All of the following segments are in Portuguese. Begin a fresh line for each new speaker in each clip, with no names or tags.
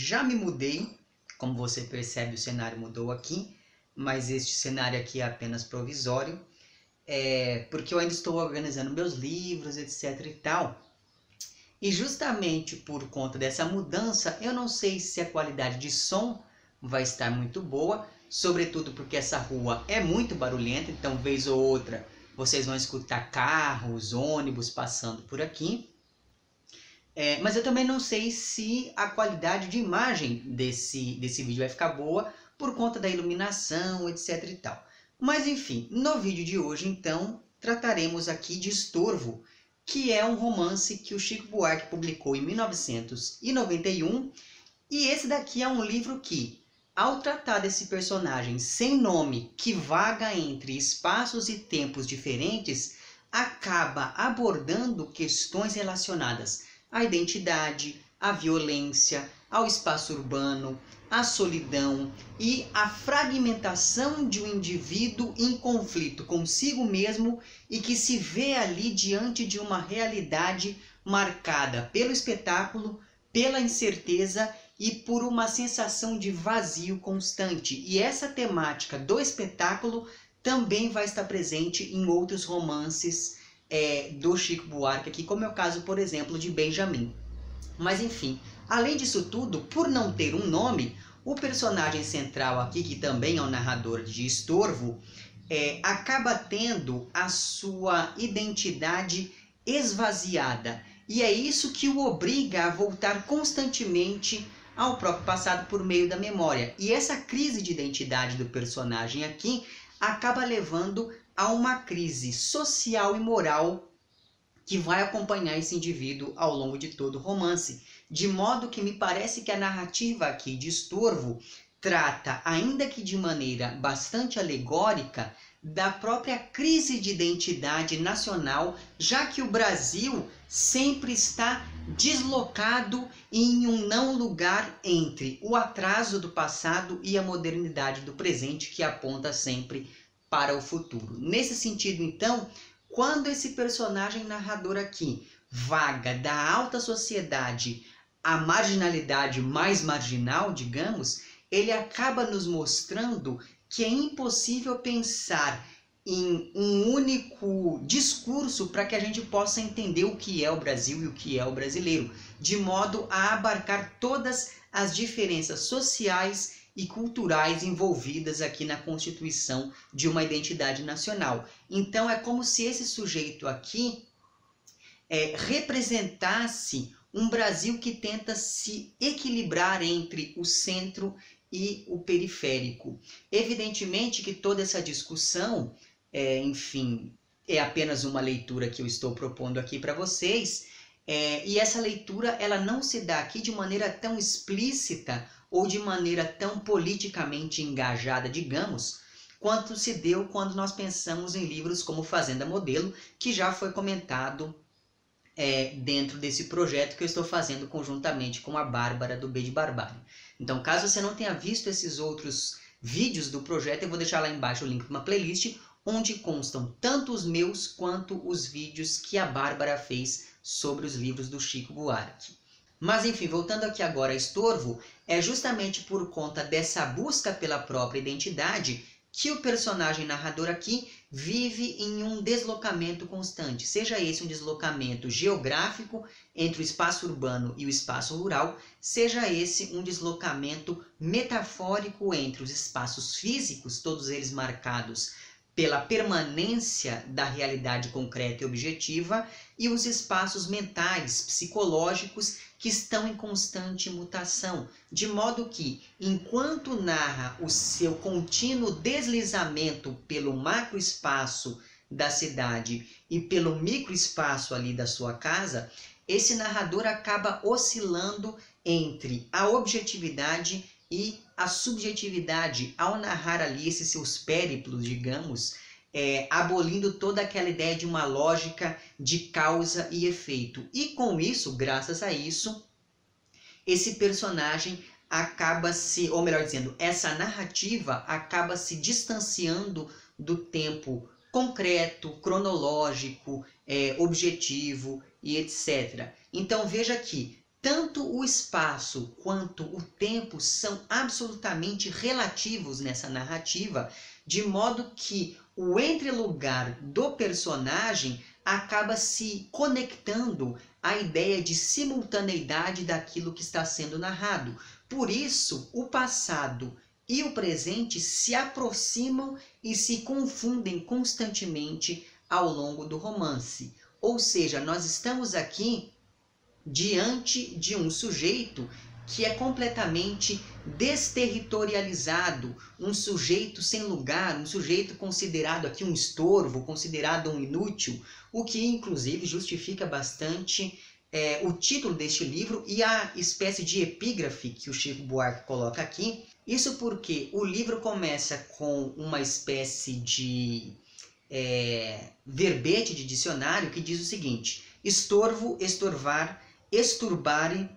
Já me mudei, como você percebe o cenário mudou aqui, mas este cenário aqui é apenas provisório, é, porque eu ainda estou organizando meus livros, etc e tal. E justamente por conta dessa mudança, eu não sei se a qualidade de som vai estar muito boa, sobretudo porque essa rua é muito barulhenta, então vez ou outra vocês vão escutar carros, ônibus passando por aqui. É, mas eu também não sei se a qualidade de imagem desse, desse vídeo vai ficar boa por conta da iluminação, etc e tal. Mas enfim, no vídeo de hoje então trataremos aqui de Estorvo, que é um romance que o Chico Buarque publicou em 1991 e esse daqui é um livro que ao tratar desse personagem sem nome que vaga entre espaços e tempos diferentes, acaba abordando questões relacionadas à identidade, à violência, ao espaço urbano, à solidão e à fragmentação de um indivíduo em conflito consigo mesmo e que se vê ali diante de uma realidade marcada pelo espetáculo, pela incerteza e por uma sensação de vazio constante. E essa temática do espetáculo também vai estar presente em outros romances é, do Chico Buarque, aqui, como é o caso, por exemplo, de Benjamin. Mas enfim, além disso tudo, por não ter um nome, o personagem central aqui, que também é o narrador de Estorvo, é, acaba tendo a sua identidade esvaziada. E é isso que o obriga a voltar constantemente ao próprio passado por meio da memória. E essa crise de identidade do personagem aqui acaba levando a uma crise social e moral que vai acompanhar esse indivíduo ao longo de todo o romance. De modo que me parece que a narrativa aqui de Estorvo trata, ainda que de maneira bastante alegórica, da própria crise de identidade nacional, já que o Brasil sempre está deslocado em um não lugar entre o atraso do passado e a modernidade do presente que aponta sempre para o futuro. Nesse sentido, então, quando esse personagem narrador aqui vaga da alta sociedade à marginalidade mais marginal, digamos, ele acaba nos mostrando que é impossível pensar em um único discurso para que a gente possa entender o que é o Brasil e o que é o brasileiro, de modo a abarcar todas as diferenças sociais e culturais envolvidas aqui na constituição de uma identidade nacional. Então é como se esse sujeito aqui é, representasse um Brasil que tenta se equilibrar entre o centro e o periférico. Evidentemente que toda essa discussão, é, enfim, é apenas uma leitura que eu estou propondo aqui para vocês, é, e essa leitura ela não se dá aqui de maneira tão explícita ou de maneira tão politicamente engajada, digamos, quanto se deu quando nós pensamos em livros como Fazenda Modelo, que já foi comentado é, dentro desse projeto que eu estou fazendo conjuntamente com a Bárbara do B de Barbárie. Então, caso você não tenha visto esses outros vídeos do projeto, eu vou deixar lá embaixo o link para uma playlist onde constam tanto os meus quanto os vídeos que a Bárbara fez sobre os livros do Chico Buarque. Mas enfim, voltando aqui agora a Estorvo, é justamente por conta dessa busca pela própria identidade que o personagem narrador aqui vive em um deslocamento constante, seja esse um deslocamento geográfico entre o espaço urbano e o espaço rural, seja esse um deslocamento metafórico entre os espaços físicos, todos eles marcados pela permanência da realidade concreta e objetiva, e os espaços mentais, psicológicos, que estão em constante mutação, de modo que, enquanto narra o seu contínuo deslizamento pelo macroespaço da cidade e pelo microespaço ali da sua casa, esse narrador acaba oscilando entre a objetividade e a subjetividade ao narrar ali esses seus périplos, digamos, é, abolindo toda aquela ideia de uma lógica de causa e efeito. E com isso, graças a isso, esse personagem acaba se, ou melhor dizendo, essa narrativa acaba se distanciando do tempo concreto, cronológico, é, objetivo e etc. Então veja que tanto o espaço quanto o tempo são absolutamente relativos nessa narrativa, de modo que o entrelugar do personagem acaba se conectando à ideia de simultaneidade daquilo que está sendo narrado. Por isso, o passado e o presente se aproximam e se confundem constantemente ao longo do romance. Ou seja, nós estamos aqui diante de um sujeito que é completamente desterritorializado, um sujeito sem lugar, um sujeito considerado aqui um estorvo, considerado um inútil, o que inclusive justifica bastante é, o título deste livro e a espécie de epígrafe que o Chico Buarque coloca aqui. Isso porque o livro começa com uma espécie de é, verbete de dicionário que diz o seguinte: estorvo, estorvar, esturbare,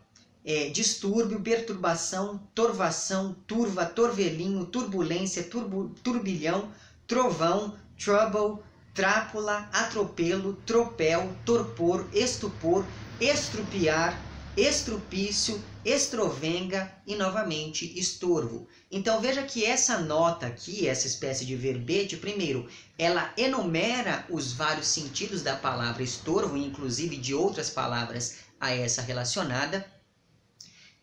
é, distúrbio, perturbação, torvação, turva, torvelinho, turbulência, turbo, turbilhão, trovão, trouble, trápula, atropelo, tropel, torpor, estupor, estrupiar, estrupício, estrovenga e novamente estorvo. Então veja que essa nota aqui, essa espécie de verbete, primeiro, ela enumera os vários sentidos da palavra estorvo, inclusive de outras palavras a essa relacionada.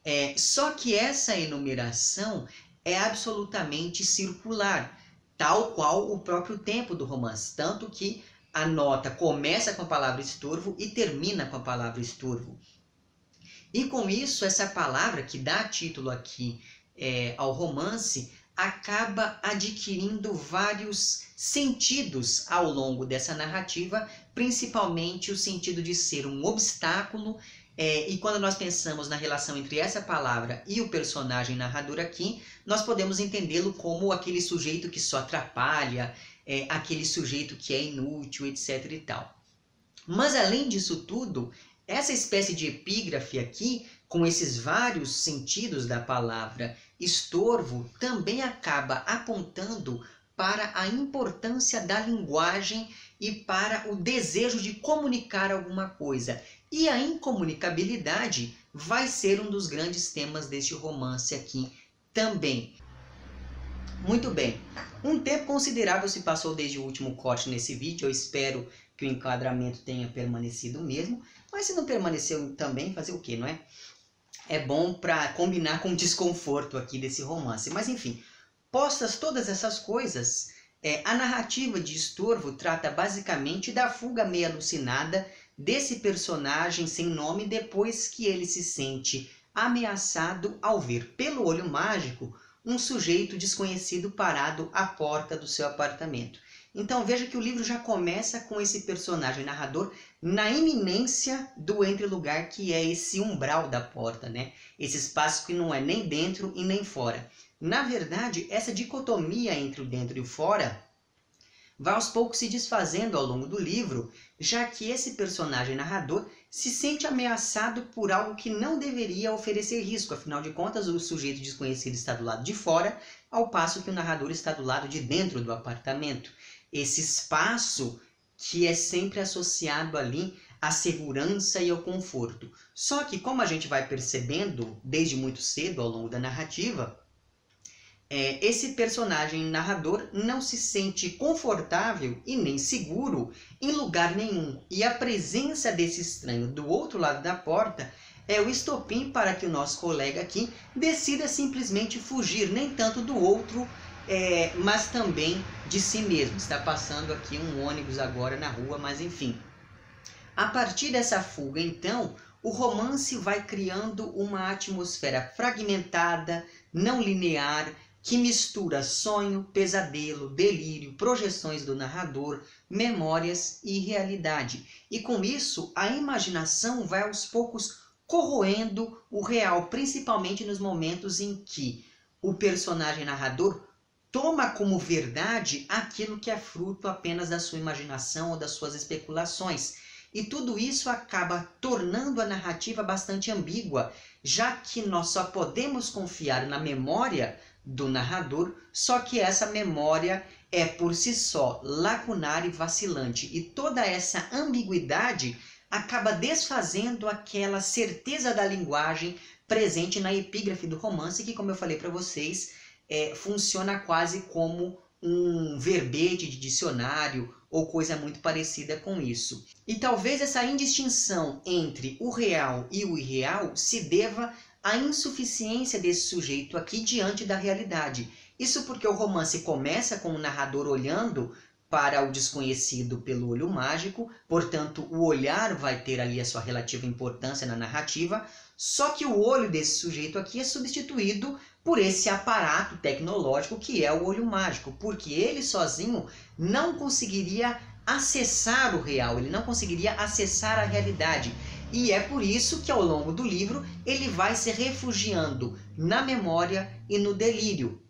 É, só que essa enumeração é absolutamente circular, tal qual o próprio tempo do romance, tanto que a nota começa com a palavra estorvo e termina com a palavra estorvo. E com isso, essa palavra que dá título aqui é, ao romance acaba adquirindo vários sentidos ao longo dessa narrativa, principalmente o sentido de ser um obstáculo. É, e quando nós pensamos na relação entre essa palavra e o personagem narrador aqui, nós podemos entendê-lo como aquele sujeito que só atrapalha, é, aquele sujeito que é inútil, etc. e tal. Mas além disso tudo, essa espécie de epígrafe aqui, com esses vários sentidos da palavra estorvo, também acaba apontando para a importância da linguagem e para o desejo de comunicar alguma coisa. E a incomunicabilidade vai ser um dos grandes temas deste romance aqui também. Muito bem. Um tempo considerável se passou desde o último corte nesse vídeo. Eu espero que o enquadramento tenha permanecido mesmo. Mas se não permaneceu também, fazer o que, não é? É bom para combinar com o desconforto aqui desse romance. Mas enfim, postas todas essas coisas, é, a narrativa de Estorvo trata basicamente da fuga meio alucinada desse personagem sem nome depois que ele se sente ameaçado ao ver pelo olho mágico um sujeito desconhecido parado à porta do seu apartamento. Então veja que o livro já começa com esse personagem narrador na iminência do entrelugar que é esse umbral da porta, né? Esse espaço que não é nem dentro e nem fora. Na verdade, essa dicotomia entre o dentro e o fora vai aos poucos se desfazendo ao longo do livro, já que esse personagem narrador se sente ameaçado por algo que não deveria oferecer risco, afinal de contas, o sujeito desconhecido está do lado de fora, ao passo que o narrador está do lado de dentro do apartamento esse espaço que é sempre associado ali à segurança e ao conforto. Só que, como a gente vai percebendo desde muito cedo ao longo da narrativa, é, esse personagem narrador não se sente confortável e nem seguro em lugar nenhum. E a presença desse estranho do outro lado da porta é o estopim para que o nosso colega aqui decida simplesmente fugir, nem tanto do outro é, mas também de si mesmo. Está passando aqui um ônibus agora na rua, mas enfim. A partir dessa fuga, então, o romance vai criando uma atmosfera fragmentada, não linear, que mistura sonho, pesadelo, delírio, projeções do narrador, memórias e realidade. E com isso, a imaginação vai aos poucos corroendo o real, principalmente nos momentos em que o personagem narrador toma como verdade aquilo que é fruto apenas da sua imaginação ou das suas especulações. E tudo isso acaba tornando a narrativa bastante ambígua, já que nós só podemos confiar na memória do narrador, só que essa memória é por si só lacunar e vacilante. E toda essa ambiguidade acaba desfazendo aquela certeza da linguagem presente na epígrafe do romance, que, como eu falei para vocês, é, funciona quase como um verbete de dicionário ou coisa muito parecida com isso. E talvez essa indistinção entre o real e o irreal se deva à insuficiência desse sujeito aqui diante da realidade. Isso porque o romance começa com o narrador olhando para o desconhecido pelo olho mágico, portanto, o olhar vai ter ali a sua relativa importância na narrativa, só que o olho desse sujeito aqui é substituído por esse aparato tecnológico que é o olho mágico, porque ele sozinho não conseguiria acessar o real, ele não conseguiria acessar a realidade. E é por isso que ao longo do livro ele vai se refugiando na memória e no delírio.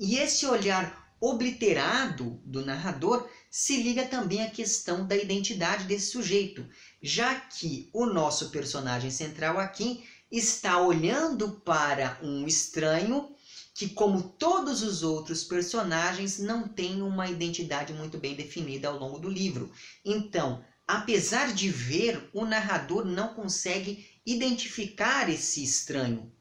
E esse olhar obliterado do narrador se liga também à questão da identidade desse sujeito, já que o nosso personagem central aqui está olhando para um estranho que, como todos os outros personagens, não tem uma identidade muito bem definida ao longo do livro. Então, apesar de ver, o narrador não consegue identificar esse estranho.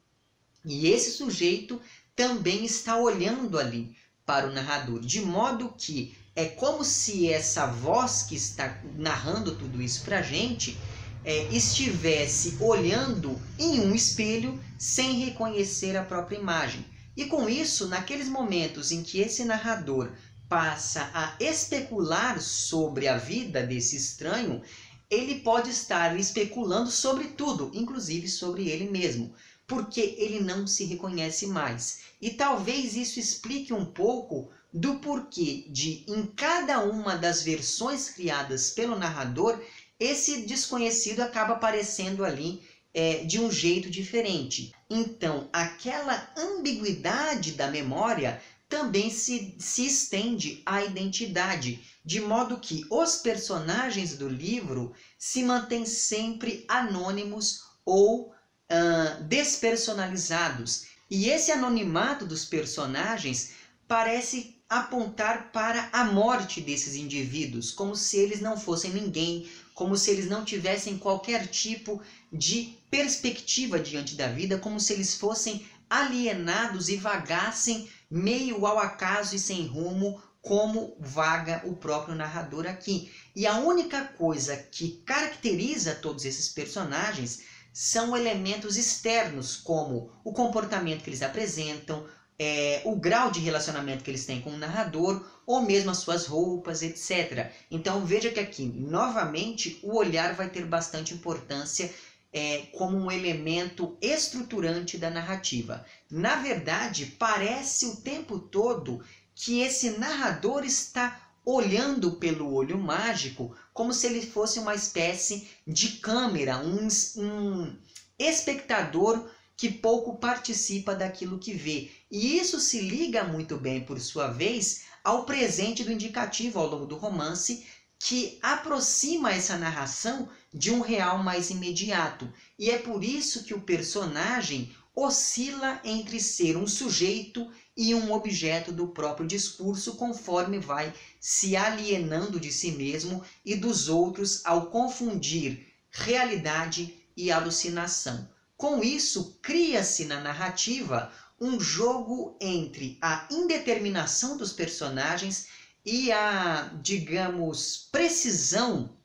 E esse sujeito também está olhando ali, para o narrador, de modo que é como se essa voz que está narrando tudo isso para a gente é, estivesse olhando em um espelho sem reconhecer a própria imagem. E com isso, naqueles momentos em que esse narrador passa a especular sobre a vida desse estranho, ele pode estar especulando sobre tudo, inclusive sobre ele mesmo porque ele não se reconhece mais. E talvez isso explique um pouco do porquê de, em cada uma das versões criadas pelo narrador, esse desconhecido acaba aparecendo ali é, de um jeito diferente. Então, aquela ambiguidade da memória também se, se estende à identidade, de modo que os personagens do livro se mantêm sempre anônimos ou uh, despersonalizados. E esse anonimato dos personagens parece apontar para a morte desses indivíduos, como se eles não fossem ninguém, como se eles não tivessem qualquer tipo de perspectiva diante da vida, como se eles fossem alienados e vagassem meio ao acaso e sem rumo, como vaga o próprio narrador aqui. E a única coisa que caracteriza todos esses personagens são elementos externos, como o comportamento que eles apresentam, é, o grau de relacionamento que eles têm com o narrador, ou mesmo as suas roupas, etc. Então veja que aqui, novamente, o olhar vai ter bastante importância é, como um elemento estruturante da narrativa. Na verdade, parece o tempo todo que esse narrador está olhando pelo olho mágico como se ele fosse uma espécie de câmera, um, um espectador que pouco participa daquilo que vê. E isso se liga muito bem, por sua vez, ao presente do indicativo ao longo do romance, que aproxima essa narração de um real mais imediato. E é por isso que o personagem oscila entre ser um sujeito e um objeto do próprio discurso conforme vai se alienando de si mesmo e dos outros ao confundir realidade e alucinação. Com isso, cria-se na narrativa um jogo entre a indeterminação dos personagens e a, digamos, precisão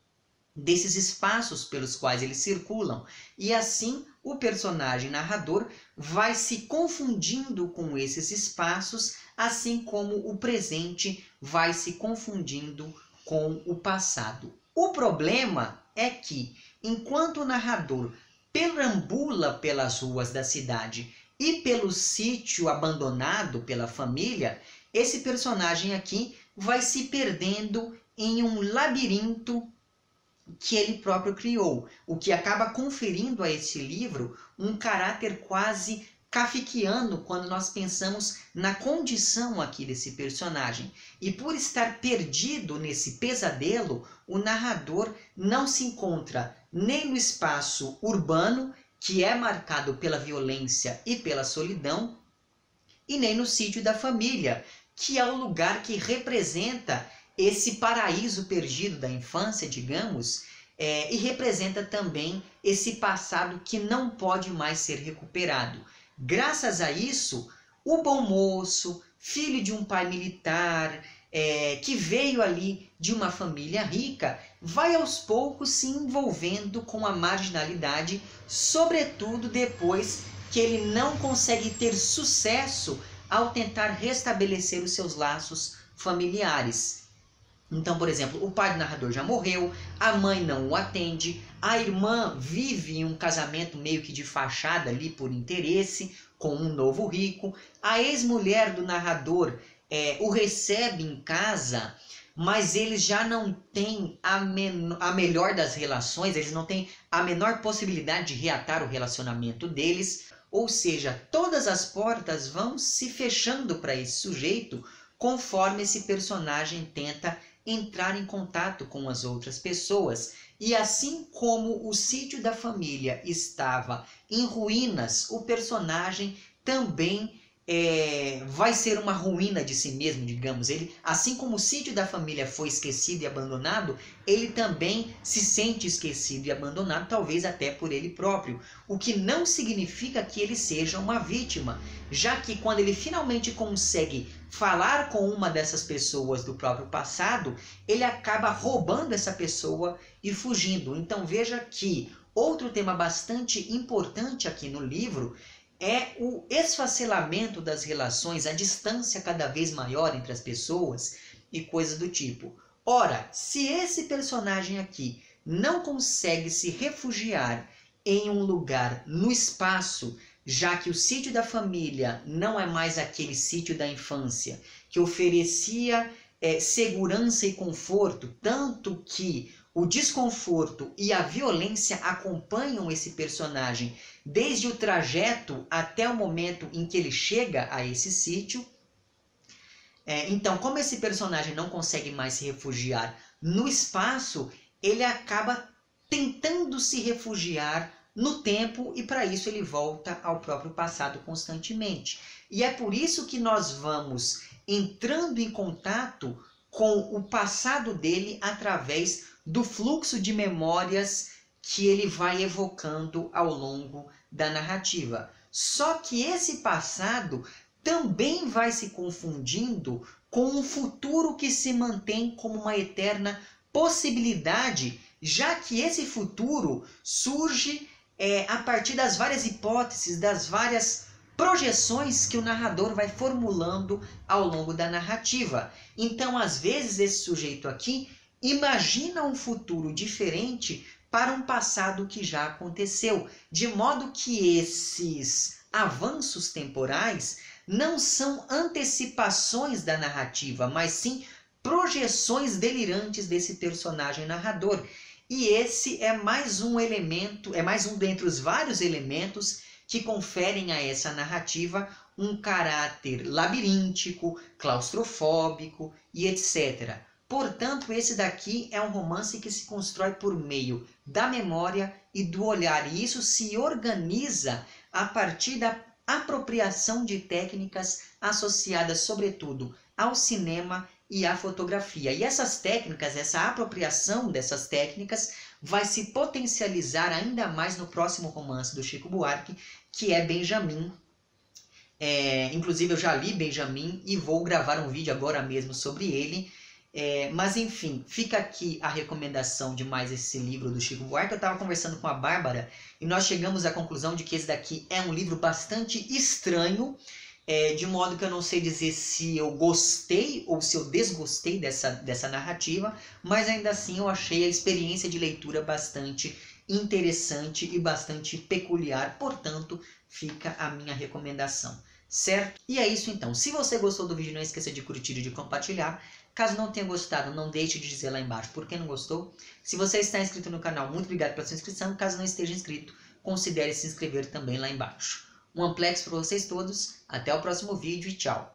desses espaços pelos quais eles circulam. E assim o personagem narrador vai se confundindo com esses espaços, assim como o presente vai se confundindo com o passado. O problema é que, enquanto o narrador perambula pelas ruas da cidade e pelo sítio abandonado pela família, esse personagem aqui vai se perdendo em um labirinto que ele próprio criou, o que acaba conferindo a esse livro um caráter quase kafkiano quando nós pensamos na condição aqui desse personagem. E por estar perdido nesse pesadelo, o narrador não se encontra nem no espaço urbano, que é marcado pela violência e pela solidão, e nem no sítio da família, que é o lugar que representa esse paraíso perdido da infância, digamos, é, e representa também esse passado que não pode mais ser recuperado. Graças a isso, o bom moço, filho de um pai militar, é, que veio ali de uma família rica, vai aos poucos se envolvendo com a marginalidade, sobretudo depois que ele não consegue ter sucesso ao tentar restabelecer os seus laços familiares. Então, por exemplo, o pai do narrador já morreu, a mãe não o atende, a irmã vive em um casamento meio que de fachada ali por interesse com um novo rico, a ex-mulher do narrador é, o recebe em casa, mas eles já não têm a, a melhor das relações, eles não têm a menor possibilidade de reatar o relacionamento deles, ou seja, todas as portas vão se fechando para esse sujeito conforme esse personagem tenta entrar em contato com as outras pessoas. E assim como o sítio da família estava em ruínas, o personagem também é, vai ser uma ruína de si mesmo, digamos. Ele, assim como o sítio da família foi esquecido e abandonado, ele também se sente esquecido e abandonado, talvez até por ele próprio. O que não significa que ele seja uma vítima, já que quando ele finalmente consegue falar com uma dessas pessoas do próprio passado, ele acaba roubando essa pessoa e fugindo. Então veja que outro tema bastante importante aqui no livro é o esfacelamento das relações, a distância cada vez maior entre as pessoas e coisas do tipo. Ora, se esse personagem aqui não consegue se refugiar em um lugar no espaço, já que o sítio da família não é mais aquele sítio da infância que oferecia é, segurança e conforto, tanto que o desconforto e a violência acompanham esse personagem desde o trajeto até o momento em que ele chega a esse sítio. É, então, como esse personagem não consegue mais se refugiar no espaço, ele acaba tentando se refugiar no tempo e para isso ele volta ao próprio passado constantemente. E é por isso que nós vamos entrando em contato com o passado dele através do fluxo de memórias que ele vai evocando ao longo da narrativa. Só que esse passado também vai se confundindo com um futuro que se mantém como uma eterna possibilidade, já que esse futuro surge é, a partir das várias hipóteses, das várias projeções que o narrador vai formulando ao longo da narrativa. Então, às vezes, esse sujeito aqui imagina um futuro diferente para um passado que já aconteceu, de modo que esses avanços temporais não são antecipações da narrativa, mas sim projeções delirantes desse personagem narrador. E esse é mais um elemento, é mais um dentre os vários elementos que conferem a essa narrativa um caráter labiríntico, claustrofóbico e etc. Portanto, esse daqui é um romance que se constrói por meio da memória e do olhar, e isso se organiza a partir da apropriação de técnicas associadas, sobretudo, ao cinema e à fotografia. E essas técnicas, essa apropriação dessas técnicas, vai se potencializar ainda mais no próximo romance do Chico Buarque, que é Benjamin. É, inclusive, eu já li Benjamin e vou gravar um vídeo agora mesmo sobre ele. É, mas enfim, fica aqui a recomendação de mais esse livro do Chico Buarque. Eu estava conversando com a Bárbara e nós chegamos à conclusão de que esse daqui é um livro bastante estranho, é, de modo que eu não sei dizer se eu gostei ou se eu desgostei dessa, dessa narrativa, mas ainda assim eu achei a experiência de leitura bastante interessante e bastante peculiar, portanto, fica a minha recomendação certo? E é isso então. Se você gostou do vídeo, não esqueça de curtir e de compartilhar. Caso não tenha gostado, não deixe de dizer lá embaixo por que não gostou. Se você está inscrito no canal, muito obrigado pela sua inscrição. Caso não esteja inscrito, considere se inscrever também lá embaixo. Um amplex para vocês todos, até o próximo vídeo e tchau!